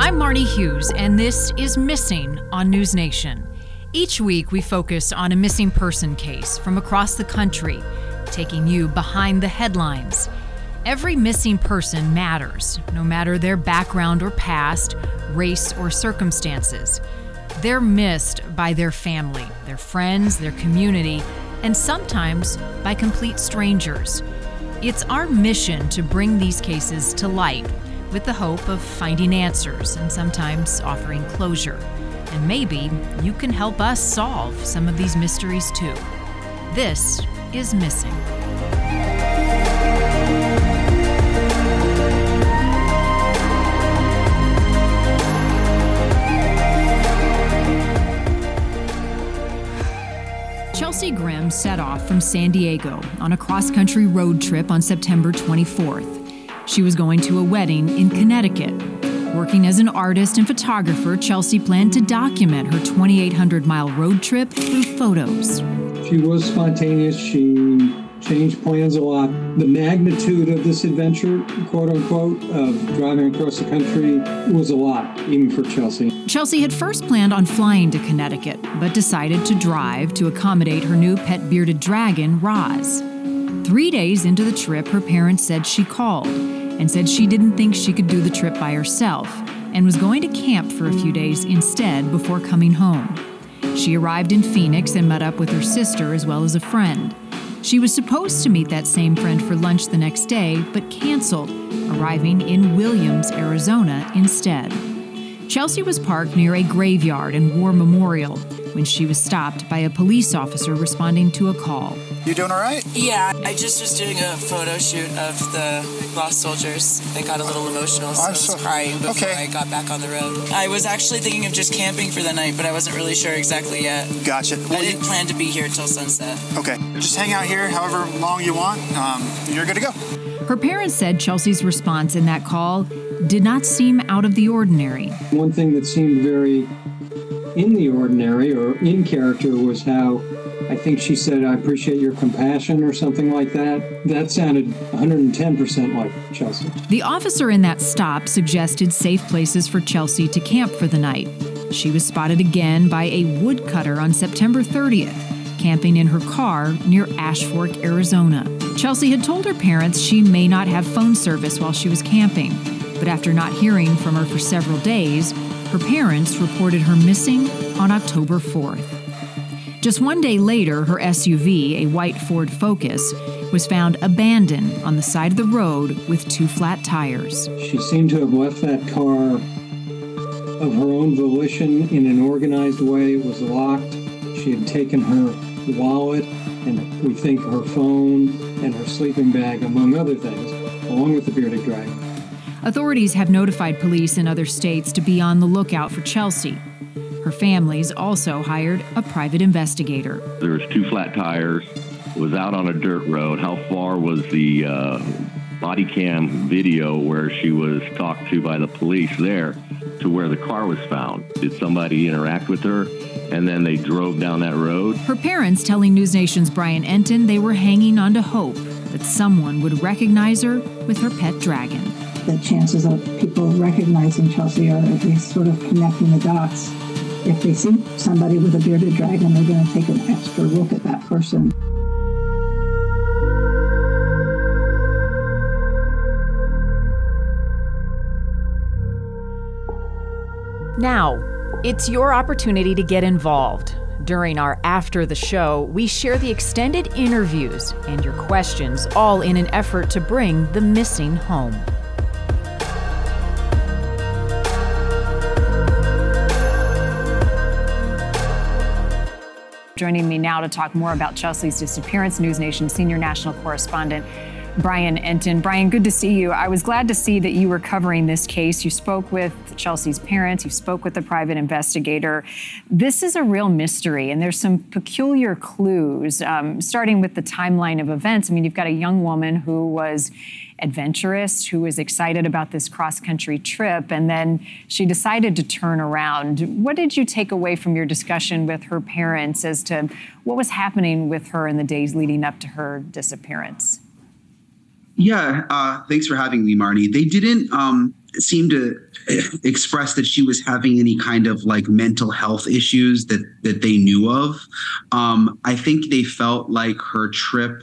I'm Marni Hughes, and this is Missing on News Nation. Each week, we focus on a missing person case from across the country, taking you behind the headlines. Every missing person matters, no matter their background or past, race or circumstances. They're missed by their family, their friends, their community, and sometimes by complete strangers. It's our mission to bring these cases to light with the hope of finding answers and sometimes offering closure. And maybe you can help us solve some of these mysteries too. This is Missing. Chelsea Grimm set off from San Diego on a cross country road trip on September 24th. She was going to a wedding in Connecticut. Working as an artist and photographer, Chelsea planned to document her 2,800 mile road trip through photos. She was spontaneous. She changed plans a lot. The magnitude of this adventure, quote unquote, of driving across the country was a lot, even for Chelsea. Chelsea had first planned on flying to Connecticut, but decided to drive to accommodate her new pet bearded dragon, Roz. Three days into the trip, her parents said she called and said she didn't think she could do the trip by herself and was going to camp for a few days instead before coming home. She arrived in Phoenix and met up with her sister as well as a friend. She was supposed to meet that same friend for lunch the next day, but canceled, arriving in Williams, Arizona instead. Chelsea was parked near a graveyard and war memorial when she was stopped by a police officer responding to a call. You doing all right? Yeah, I just was doing a photo shoot of the lost soldiers. I got a little emotional, so I was crying before okay. I got back on the road. I was actually thinking of just camping for the night, but I wasn't really sure exactly yet. Gotcha. Well, I didn't plan to be here till sunset. Okay, just hang out here however long you want. Um, you're good to go. Her parents said Chelsea's response in that call did not seem out of the ordinary. One thing that seemed very in the ordinary or in character was how I think she said, I appreciate your compassion or something like that. That sounded 110% like Chelsea. The officer in that stop suggested safe places for Chelsea to camp for the night. She was spotted again by a woodcutter on September 30th, camping in her car near Ash Fork, Arizona. Chelsea had told her parents she may not have phone service while she was camping, but after not hearing from her for several days, her parents reported her missing on October 4th. Just one day later, her SUV, a white Ford Focus, was found abandoned on the side of the road with two flat tires. She seemed to have left that car of her own volition in an organized way. It was locked. She had taken her wallet and we think her phone and her sleeping bag, among other things, along with the bearded dragon. Authorities have notified police in other states to be on the lookout for Chelsea. Her family's also hired a private investigator. There was two flat tires. Was out on a dirt road. How far was the uh, body cam video where she was talked to by the police there to where the car was found? Did somebody interact with her? And then they drove down that road. Her parents telling News Nation's Brian Entin they were hanging on to hope that someone would recognize her with her pet dragon the chances of people recognizing Chelsea are at least sort of connecting the dots. If they see somebody with a bearded dragon, they're going to take an extra look at that person. Now, it's your opportunity to get involved. During our After the Show, we share the extended interviews and your questions, all in an effort to bring the missing home. Joining me now to talk more about Chelsea's disappearance, News Nation senior national correspondent Brian Entin. Brian, good to see you. I was glad to see that you were covering this case. You spoke with Chelsea's parents, you spoke with the private investigator. This is a real mystery, and there's some peculiar clues, um, starting with the timeline of events. I mean, you've got a young woman who was adventurous who was excited about this cross country trip, and then she decided to turn around. What did you take away from your discussion with her parents as to what was happening with her in the days leading up to her disappearance? Yeah, uh, thanks for having me, Marni. They didn't um, seem to express that she was having any kind of like mental health issues that that they knew of. Um, I think they felt like her trip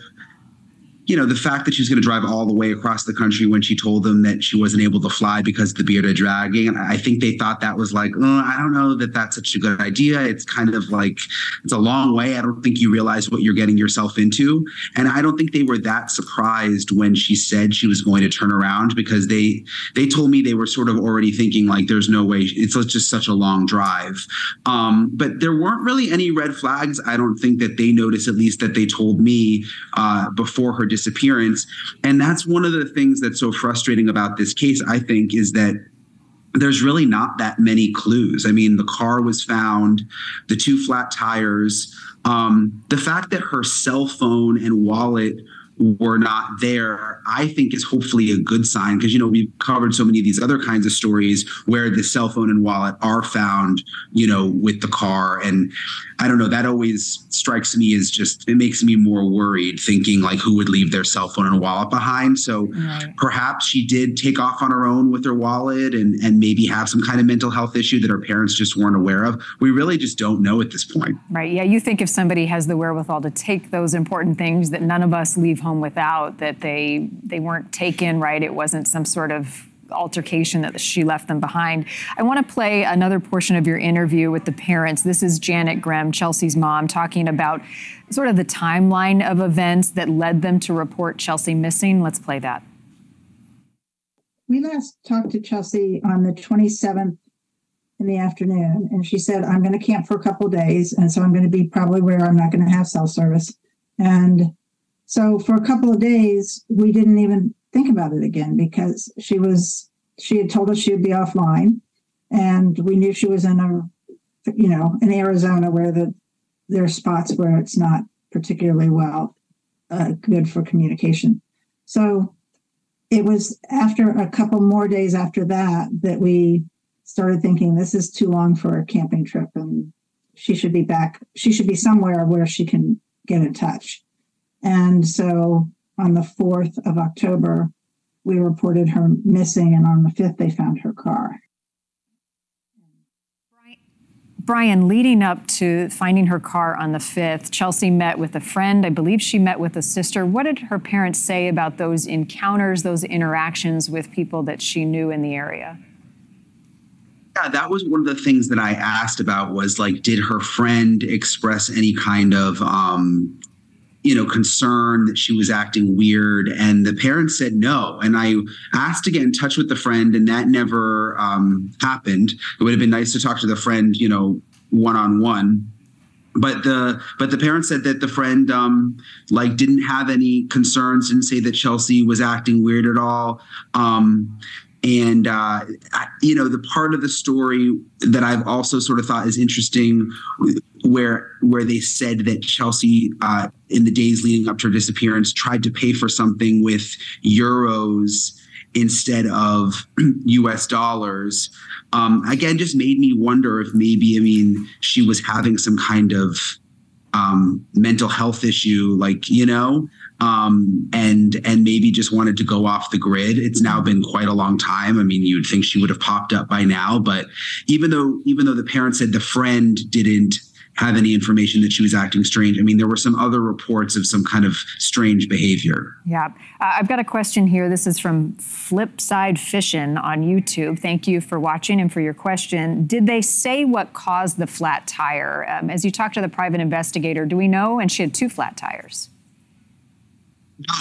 you know, the fact that she was going to drive all the way across the country when she told them that she wasn't able to fly because of the bearded dragon, I think they thought that was like, oh, I don't know that that's such a good idea. It's kind of like, it's a long way. I don't think you realize what you're getting yourself into. And I don't think they were that surprised when she said she was going to turn around because they, they told me they were sort of already thinking like, there's no way it's just such a long drive. Um, but there weren't really any red flags. I don't think that they noticed, at least that they told me uh, before her disappearance. And that's one of the things that's so frustrating about this case, I think, is that there's really not that many clues. I mean, the car was found, the two flat tires, um, the fact that her cell phone and wallet were not there, I think is hopefully a good sign because you know we've covered so many of these other kinds of stories where the cell phone and wallet are found, you know, with the car, and I don't know that always strikes me as just it makes me more worried thinking like who would leave their cell phone and wallet behind. So right. perhaps she did take off on her own with her wallet and and maybe have some kind of mental health issue that her parents just weren't aware of. We really just don't know at this point. Right. Yeah. You think if somebody has the wherewithal to take those important things that none of us leave home without that they they weren't taken right it wasn't some sort of altercation that she left them behind. I want to play another portion of your interview with the parents. This is Janet Grimm, Chelsea's mom, talking about sort of the timeline of events that led them to report Chelsea missing. Let's play that. We last talked to Chelsea on the 27th in the afternoon, and she said, I'm going to camp for a couple days. And so I'm going to be probably where I'm not going to have cell service. And so for a couple of days, we didn't even think about it again because she was she had told us she'd be offline, and we knew she was in a you know in Arizona where the there are spots where it's not particularly well uh, good for communication. So it was after a couple more days after that that we started thinking this is too long for a camping trip and she should be back she should be somewhere where she can get in touch and so on the 4th of October, we reported her missing, and on the 5th, they found her car. Brian, leading up to finding her car on the 5th, Chelsea met with a friend. I believe she met with a sister. What did her parents say about those encounters, those interactions with people that she knew in the area? Yeah, that was one of the things that I asked about was like, did her friend express any kind of um, you know, concern that she was acting weird. And the parents said no. And I asked to get in touch with the friend, and that never um, happened. It would have been nice to talk to the friend, you know, one on one. But the but the parents said that the friend um, like didn't have any concerns, didn't say that Chelsea was acting weird at all. Um, and uh, you know the part of the story that I've also sort of thought is interesting, where where they said that Chelsea uh, in the days leading up to her disappearance tried to pay for something with euros instead of U.S. dollars. Um, again, just made me wonder if maybe I mean she was having some kind of um, mental health issue, like you know, um, and and maybe just wanted to go off the grid. It's now been quite a long time. I mean, you'd think she would have popped up by now, but even though even though the parents said the friend didn't have any information that she was acting strange. I mean, there were some other reports of some kind of strange behavior. Yeah. Uh, I've got a question here. This is from Flipside Fishing on YouTube. Thank you for watching and for your question. Did they say what caused the flat tire? Um, as you talked to the private investigator, do we know? And she had two flat tires.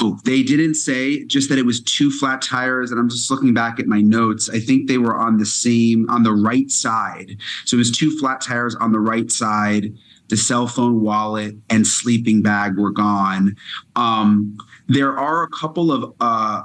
No, they didn't say just that it was two flat tires. And I'm just looking back at my notes. I think they were on the same, on the right side. So it was two flat tires on the right side. The cell phone, wallet, and sleeping bag were gone. Um, there are a couple of uh,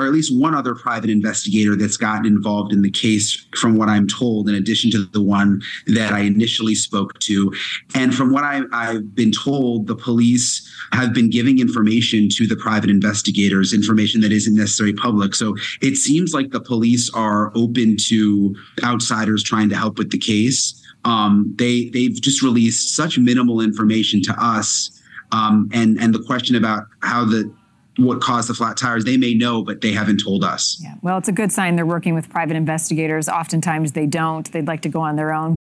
or at least one other private investigator that's gotten involved in the case, from what I'm told, in addition to the one that I initially spoke to. And from what I, have been told, the police have been giving information to the private investigators, information that isn't necessarily public. So it seems like the police are open to outsiders trying to help with the case. Um, they they've just released such minimal information to us. Um, and and the question about how the what caused the flat tires. They may know, but they haven't told us. Yeah. Well, it's a good sign they're working with private investigators. Oftentimes they don't. They'd like to go on their own.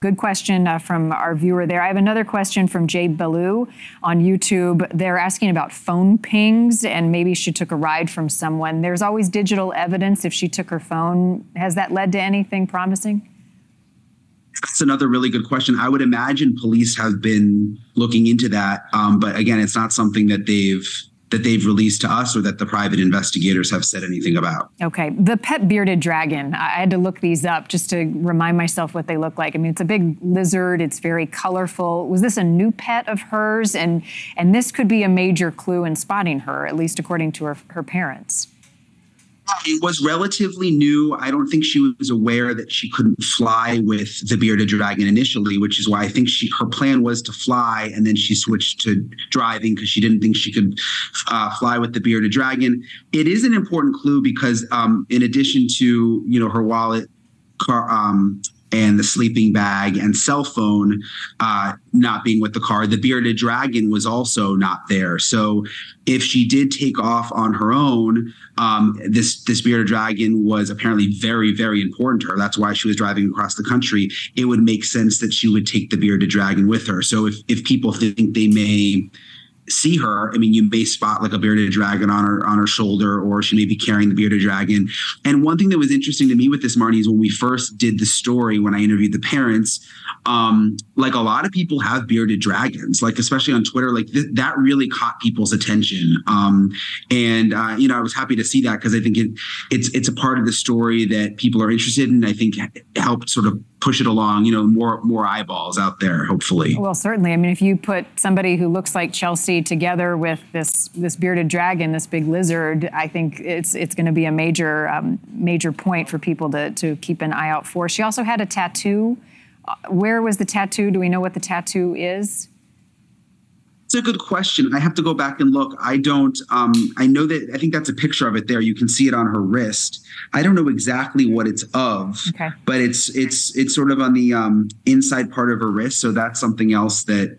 Good question uh, from our viewer there. I have another question from Jay Ballou on YouTube. They're asking about phone pings and maybe she took a ride from someone. There's always digital evidence if she took her phone. Has that led to anything promising? That's another really good question. I would imagine police have been looking into that, um, but again, it's not something that they've that they've released to us or that the private investigators have said anything about. Okay. The pet bearded dragon, I had to look these up just to remind myself what they look like. I mean, it's a big lizard, it's very colorful. Was this a new pet of hers? And and this could be a major clue in spotting her, at least according to her, her parents. It was relatively new. I don't think she was aware that she couldn't fly with the bearded dragon initially, which is why I think she her plan was to fly, and then she switched to driving because she didn't think she could uh, fly with the bearded dragon. It is an important clue because, um, in addition to you know her wallet, car, um, and the sleeping bag and cell phone uh, not being with the car. The bearded dragon was also not there. So if she did take off on her own, um, this this bearded dragon was apparently very very important to her. That's why she was driving across the country. It would make sense that she would take the bearded dragon with her. So if if people think they may see her, I mean, you may spot like a bearded dragon on her on her shoulder, or she may be carrying the bearded dragon. And one thing that was interesting to me with this, Marni, is when we first did the story, when I interviewed the parents, um, like a lot of people have bearded dragons, like especially on Twitter, like th- that really caught people's attention. Um, and uh, you know, I was happy to see that because I think it it's it's a part of the story that people are interested in. I think helped sort of push it along, you know, more more eyeballs out there, hopefully. Well, certainly. I mean, if you put somebody who looks like Chelsea together with this this bearded dragon, this big lizard, I think it's it's going to be a major um, major point for people to to keep an eye out for. She also had a tattoo. Uh, where was the tattoo? Do we know what the tattoo is? It's a good question. I have to go back and look. I don't. Um, I know that. I think that's a picture of it there. You can see it on her wrist. I don't know exactly what it's of, okay. but it's it's it's sort of on the um, inside part of her wrist. So that's something else that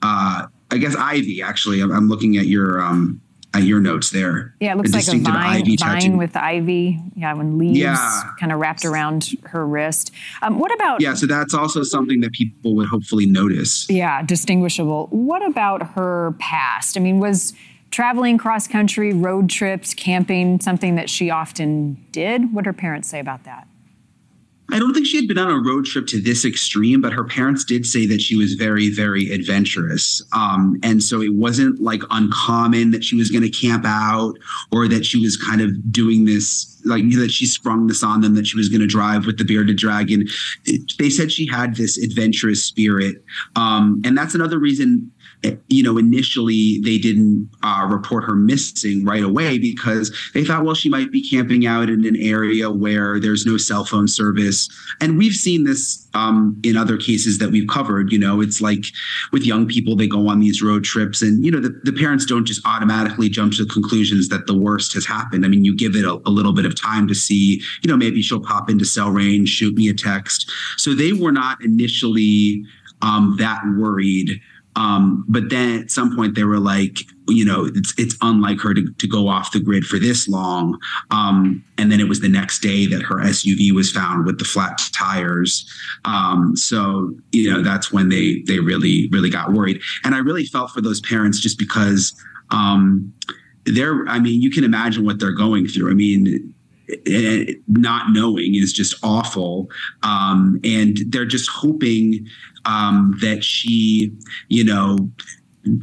uh, I guess ivy. Actually, I'm, I'm looking at your um, at your notes there. Yeah, it looks a like a vine, ivy vine with ivy. Yeah, when leaves yeah. kind of wrapped around her wrist. Um, what about? Yeah, so that's also something that people would hopefully notice. Yeah, distinguishable. What about her past? I mean, was traveling cross country, road trips, camping something that she often did? What did her parents say about that? I don't think she had been on a road trip to this extreme, but her parents did say that she was very, very adventurous. Um, and so it wasn't like uncommon that she was going to camp out or that she was kind of doing this, like that she sprung this on them that she was going to drive with the bearded dragon. It, they said she had this adventurous spirit. Um, and that's another reason you know, initially they didn't uh, report her missing right away because they thought, well, she might be camping out in an area where there's no cell phone service. And we've seen this um, in other cases that we've covered. You know, it's like with young people, they go on these road trips, and, you know, the, the parents don't just automatically jump to conclusions that the worst has happened. I mean, you give it a, a little bit of time to see, you know, maybe she'll pop into cell range, shoot me a text. So they were not initially um, that worried um, but then at some point they were like, you know, it's it's unlike her to, to go off the grid for this long. Um, and then it was the next day that her SUV was found with the flat tires. Um, so you know that's when they they really really got worried. And I really felt for those parents just because um, they're. I mean, you can imagine what they're going through. I mean, eh, not knowing is just awful um, and they're just hoping um, that she, you know,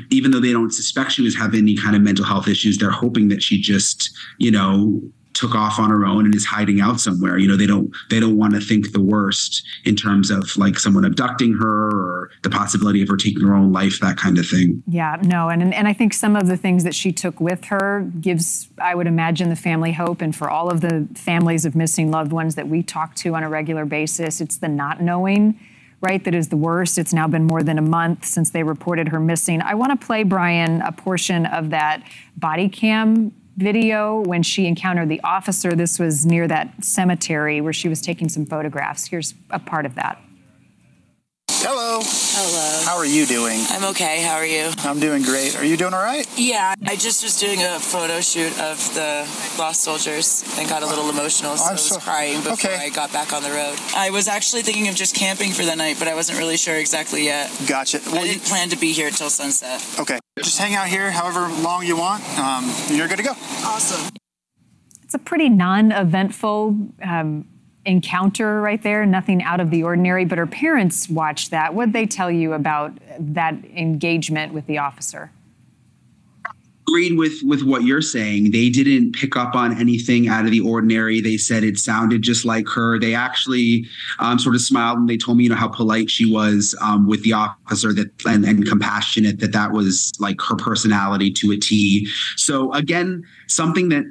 even though they don't suspect she was having any kind of mental health issues, they're hoping that she just, you know, took off on her own and is hiding out somewhere. You know, they don't they don't want to think the worst in terms of like someone abducting her or the possibility of her taking her own life, that kind of thing. Yeah, no, and and I think some of the things that she took with her gives, I would imagine, the family hope, and for all of the families of missing loved ones that we talk to on a regular basis, it's the not knowing right, that is the worst. It's now been more than a month since they reported her missing. I want to play, Brian, a portion of that body cam video when she encountered the officer. This was near that cemetery where she was taking some photographs. Here's a part of that. Hello. Hello. How are you doing? I'm okay. How are you? I'm doing great. Are you doing all right? Yeah. I just was doing a photo shoot of the lost soldiers and got a little emotional, so I'm I was so, crying before okay. I got back on the road. I was actually thinking of just camping for the night, but I wasn't really sure exactly yet. Gotcha. Well, I didn't you... plan to be here until sunset. Okay. Just hang out here however long you want. Um, you're good to go. Awesome. It's a pretty non-eventful. Um, encounter right there, nothing out of the ordinary. But her parents watched that. What did they tell you about that engagement with the officer? Agreed with with what you're saying. They didn't pick up on anything out of the ordinary. They said it sounded just like her. They actually um, sort of smiled and they told me, you know, how polite she was um, with the officer that and, and compassionate. That that was like her personality to a T. So again, something that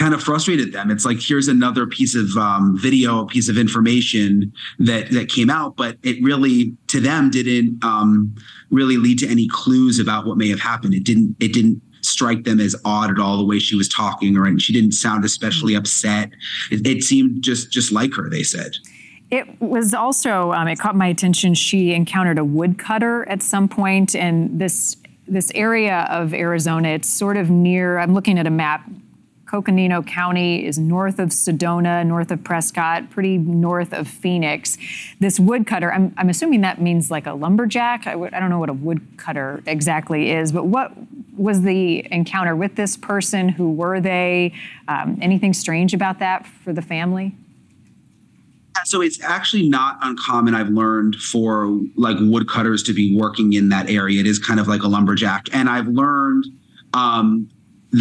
kind of frustrated them. It's like here's another piece of um, video, piece of information that that came out, but it really to them didn't um, really lead to any clues about what may have happened. It didn't. It didn't strike them as odd at all the way she was talking, or and she didn't sound especially upset. It, it seemed just just like her. They said. It was also um, it caught my attention. She encountered a woodcutter at some point, and this this area of Arizona. It's sort of near. I'm looking at a map Coconino County is north of Sedona, north of Prescott, pretty north of Phoenix. This woodcutter, I'm, I'm assuming that means like a lumberjack. I w- I don't know what a woodcutter exactly is, but what was the encounter with this person? Who were they? Um, anything strange about that for the family? So it's actually not uncommon, I've learned, for like woodcutters to be working in that area. It is kind of like a lumberjack. And I've learned um,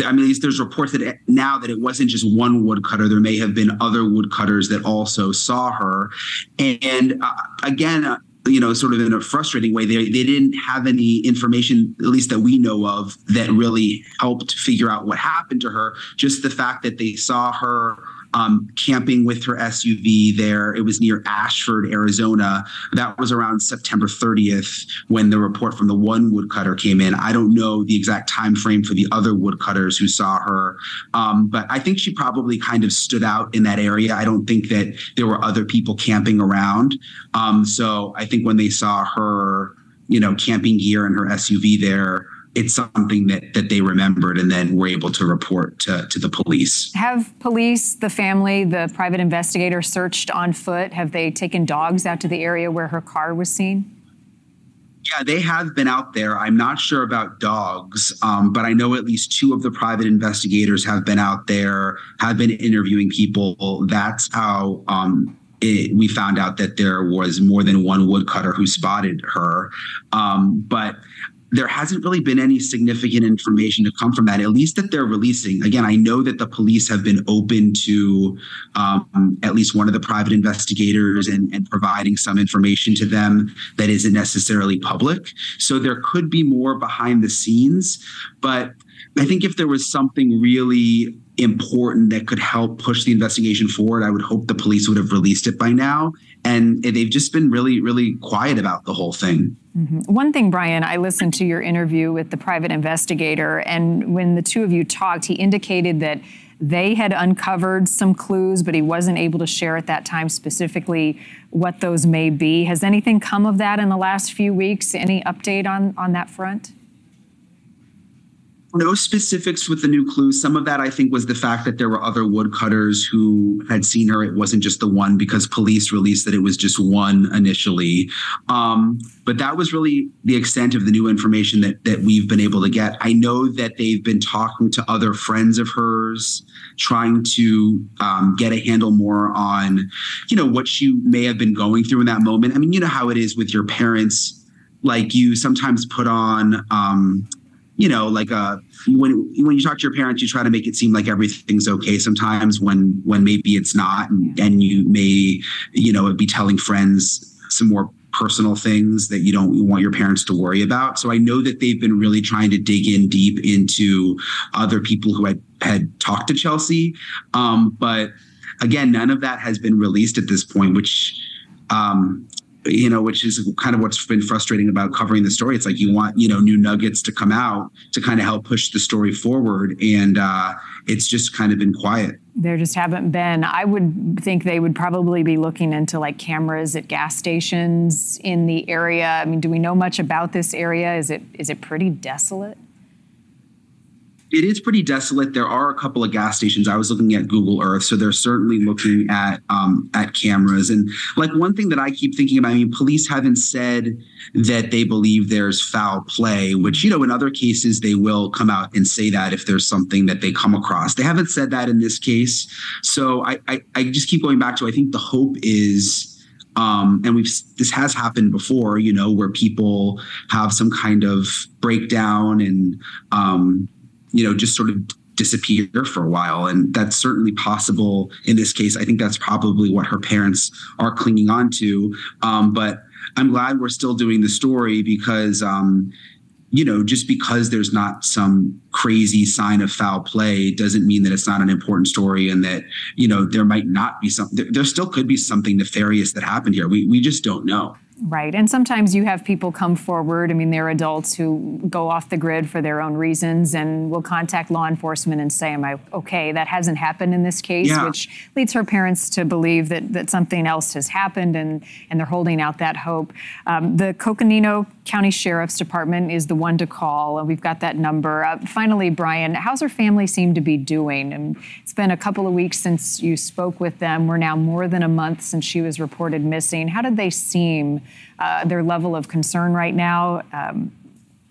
I mean, there's reports that now that it wasn't just one woodcutter, there may have been other woodcutters that also saw her. And uh, again, uh, you know, sort of in a frustrating way, they, they didn't have any information, at least that we know of, that really helped figure out what happened to her. Just the fact that they saw her um, camping with her SUV there. It was near Ash Fork, Arizona. That was around September 30th when the report from the one woodcutter came in. I don't know the exact time frame for the other woodcutters who saw her, um, but I think she probably kind of stood out in that area. I don't think that there were other people camping around. Um, so I think when they saw her, you know, camping gear and her SUV there, it's something that that they remembered and then were able to report to, to the police. Have police, the family, the private investigator searched on foot? Have they taken dogs out to the area where her car was seen? Yeah, they have been out there. I'm not sure about dogs, um, but I know at least two of the private investigators have been out there, have been interviewing people. That's how um, it, we found out that there was more than one woodcutter who spotted her. Um, but there hasn't really been any significant information to come from that, at least that they're releasing. Again, I know that the police have been open to um, at least one of the private investigators and, and providing some information to them that isn't necessarily public. So there could be more behind the scenes. But I think if there was something really important that could help push the investigation forward, I would hope the police would have released it by now. And they've just been really, really quiet about the whole thing. Mm-hmm. One thing, Brian, I listened to your interview with the private investigator, and when the two of you talked, he indicated that they had uncovered some clues, but he wasn't able to share at that time specifically what those may be. Has anything come of that in the last few weeks? Any update on, on that front? No specifics with the new clues. Some of that I think was the fact that there were other woodcutters who had seen her. It wasn't just the one because police released that it was just one initially. Um, but that was really the extent of the new information that that we've been able to get. I know that they've been talking to other friends of hers, trying to um, get a handle more on, you know, what she may have been going through in that moment. I mean, you know how it is with your parents like you sometimes put on um, you know, like uh, when when you talk to your parents, you try to make it seem like everything's okay. Sometimes when when maybe it's not, and, and you may, you know, be telling friends some more personal things that you don't want your parents to worry about. So I know that they've been really trying to dig in deep into other people who had had talked to Chelsea, um, but again, none of that has been released at this point, which um, you know, which is kind of what's been frustrating about covering the story. It's like you want, you know, new nuggets to come out to kind of help push the story forward. And uh, it's just kind of been quiet. There just haven't been. I would think they would probably be looking into like cameras at gas stations in the area. I mean, do we know much about this area? Is it is it pretty desolate? It is pretty desolate. There are a couple of gas stations. I was looking at Google Earth, so they're certainly looking at um, at cameras. And like one thing that I keep thinking about, I mean, police haven't said that they believe there's foul play, which you know, in other cases they will come out and say that if there's something that they come across. They haven't said that in this case, so I I, I just keep going back to I think the hope is. Um, and we've this has happened before, you know, where people have some kind of breakdown and um, you know, just sort of disappear for a while. And that's certainly possible in this case. I think that's probably what her parents are clinging on to. Um, but I'm glad we're still doing the story because, um, you know, just because there's not some crazy sign of foul play doesn't mean that it's not an important story and that, you know, there might not be some, there, there still could be something nefarious that happened here. We, we just don't know. Right. And sometimes you have people come forward. I mean, they're adults who go off the grid for their own reasons and will contact law enforcement and say, Am I okay? That hasn't happened in this case, yeah. which leads her parents to believe that, that something else has happened and, and they're holding out that hope. Um, the Coconino County Sheriff's Department is the one to call, and we've got that number. Uh, finally, Brian, how's her family seem to be doing? And it's been a couple of weeks since you spoke with them. We're now more than a month since she was reported missing. How did they seem? Uh, their level of concern right now, um,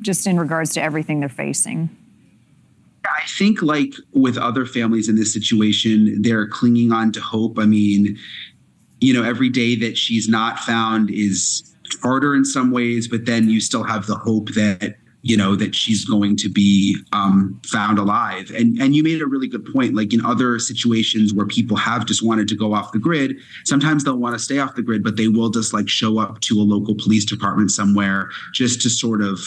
just in regards to everything they're facing? I think, like with other families in this situation, they're clinging on to hope. I mean, you know, every day that she's not found is harder in some ways, but then you still have the hope that you know that she's going to be um, found alive. And and you made a really good point. Like in other situations where people have just wanted to go off the grid, sometimes they'll want to stay off the grid, but they will just like show up to a local police department somewhere just to sort of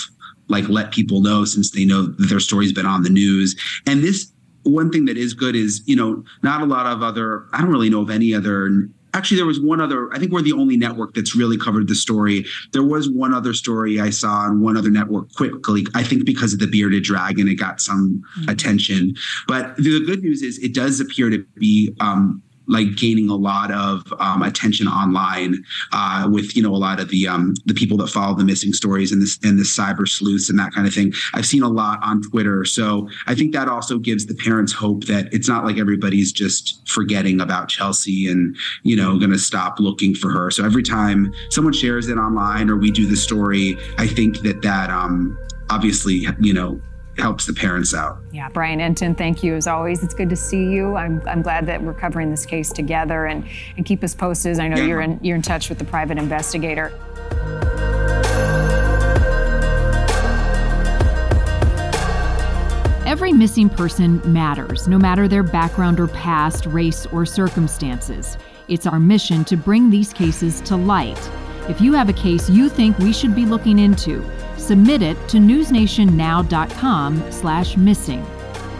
like let people know since they know that their story's been on the news. And this one thing that is good is you know not a lot of other i don't really know of any other actually there was one other i think we're the only network that's really covered the story there was one other story i saw on one other network quickly i think because of the bearded dragon it got some mm-hmm. attention but the good news is it does appear to be um, like gaining a lot of um, attention online uh, with you know a lot of the um, the people that follow the missing stories and this and the cyber sleuths and that kind of thing. I've seen a lot on Twitter, so I think that also gives the parents hope that it's not like everybody's just forgetting about Chelsea and you know going to stop looking for her. So every time someone shares it online or we do the story, I think that that um, obviously you know helps the parents out. Yeah, Brian Entin, thank you as always. It's good to see you. I'm, I'm glad that we're covering this case together and, and keep us posted. I know yeah. you're in you're in touch with the private investigator. Every missing person matters, no matter their background or past, race, or circumstances. It's our mission to bring these cases to light. If you have a case you think we should be looking into, submit it to newsnationnow.com slash missing.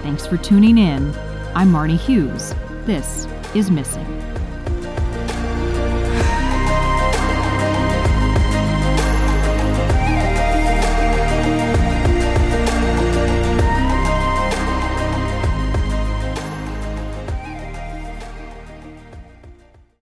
Thanks for tuning in. I'm Marni Hughes. This is Missing.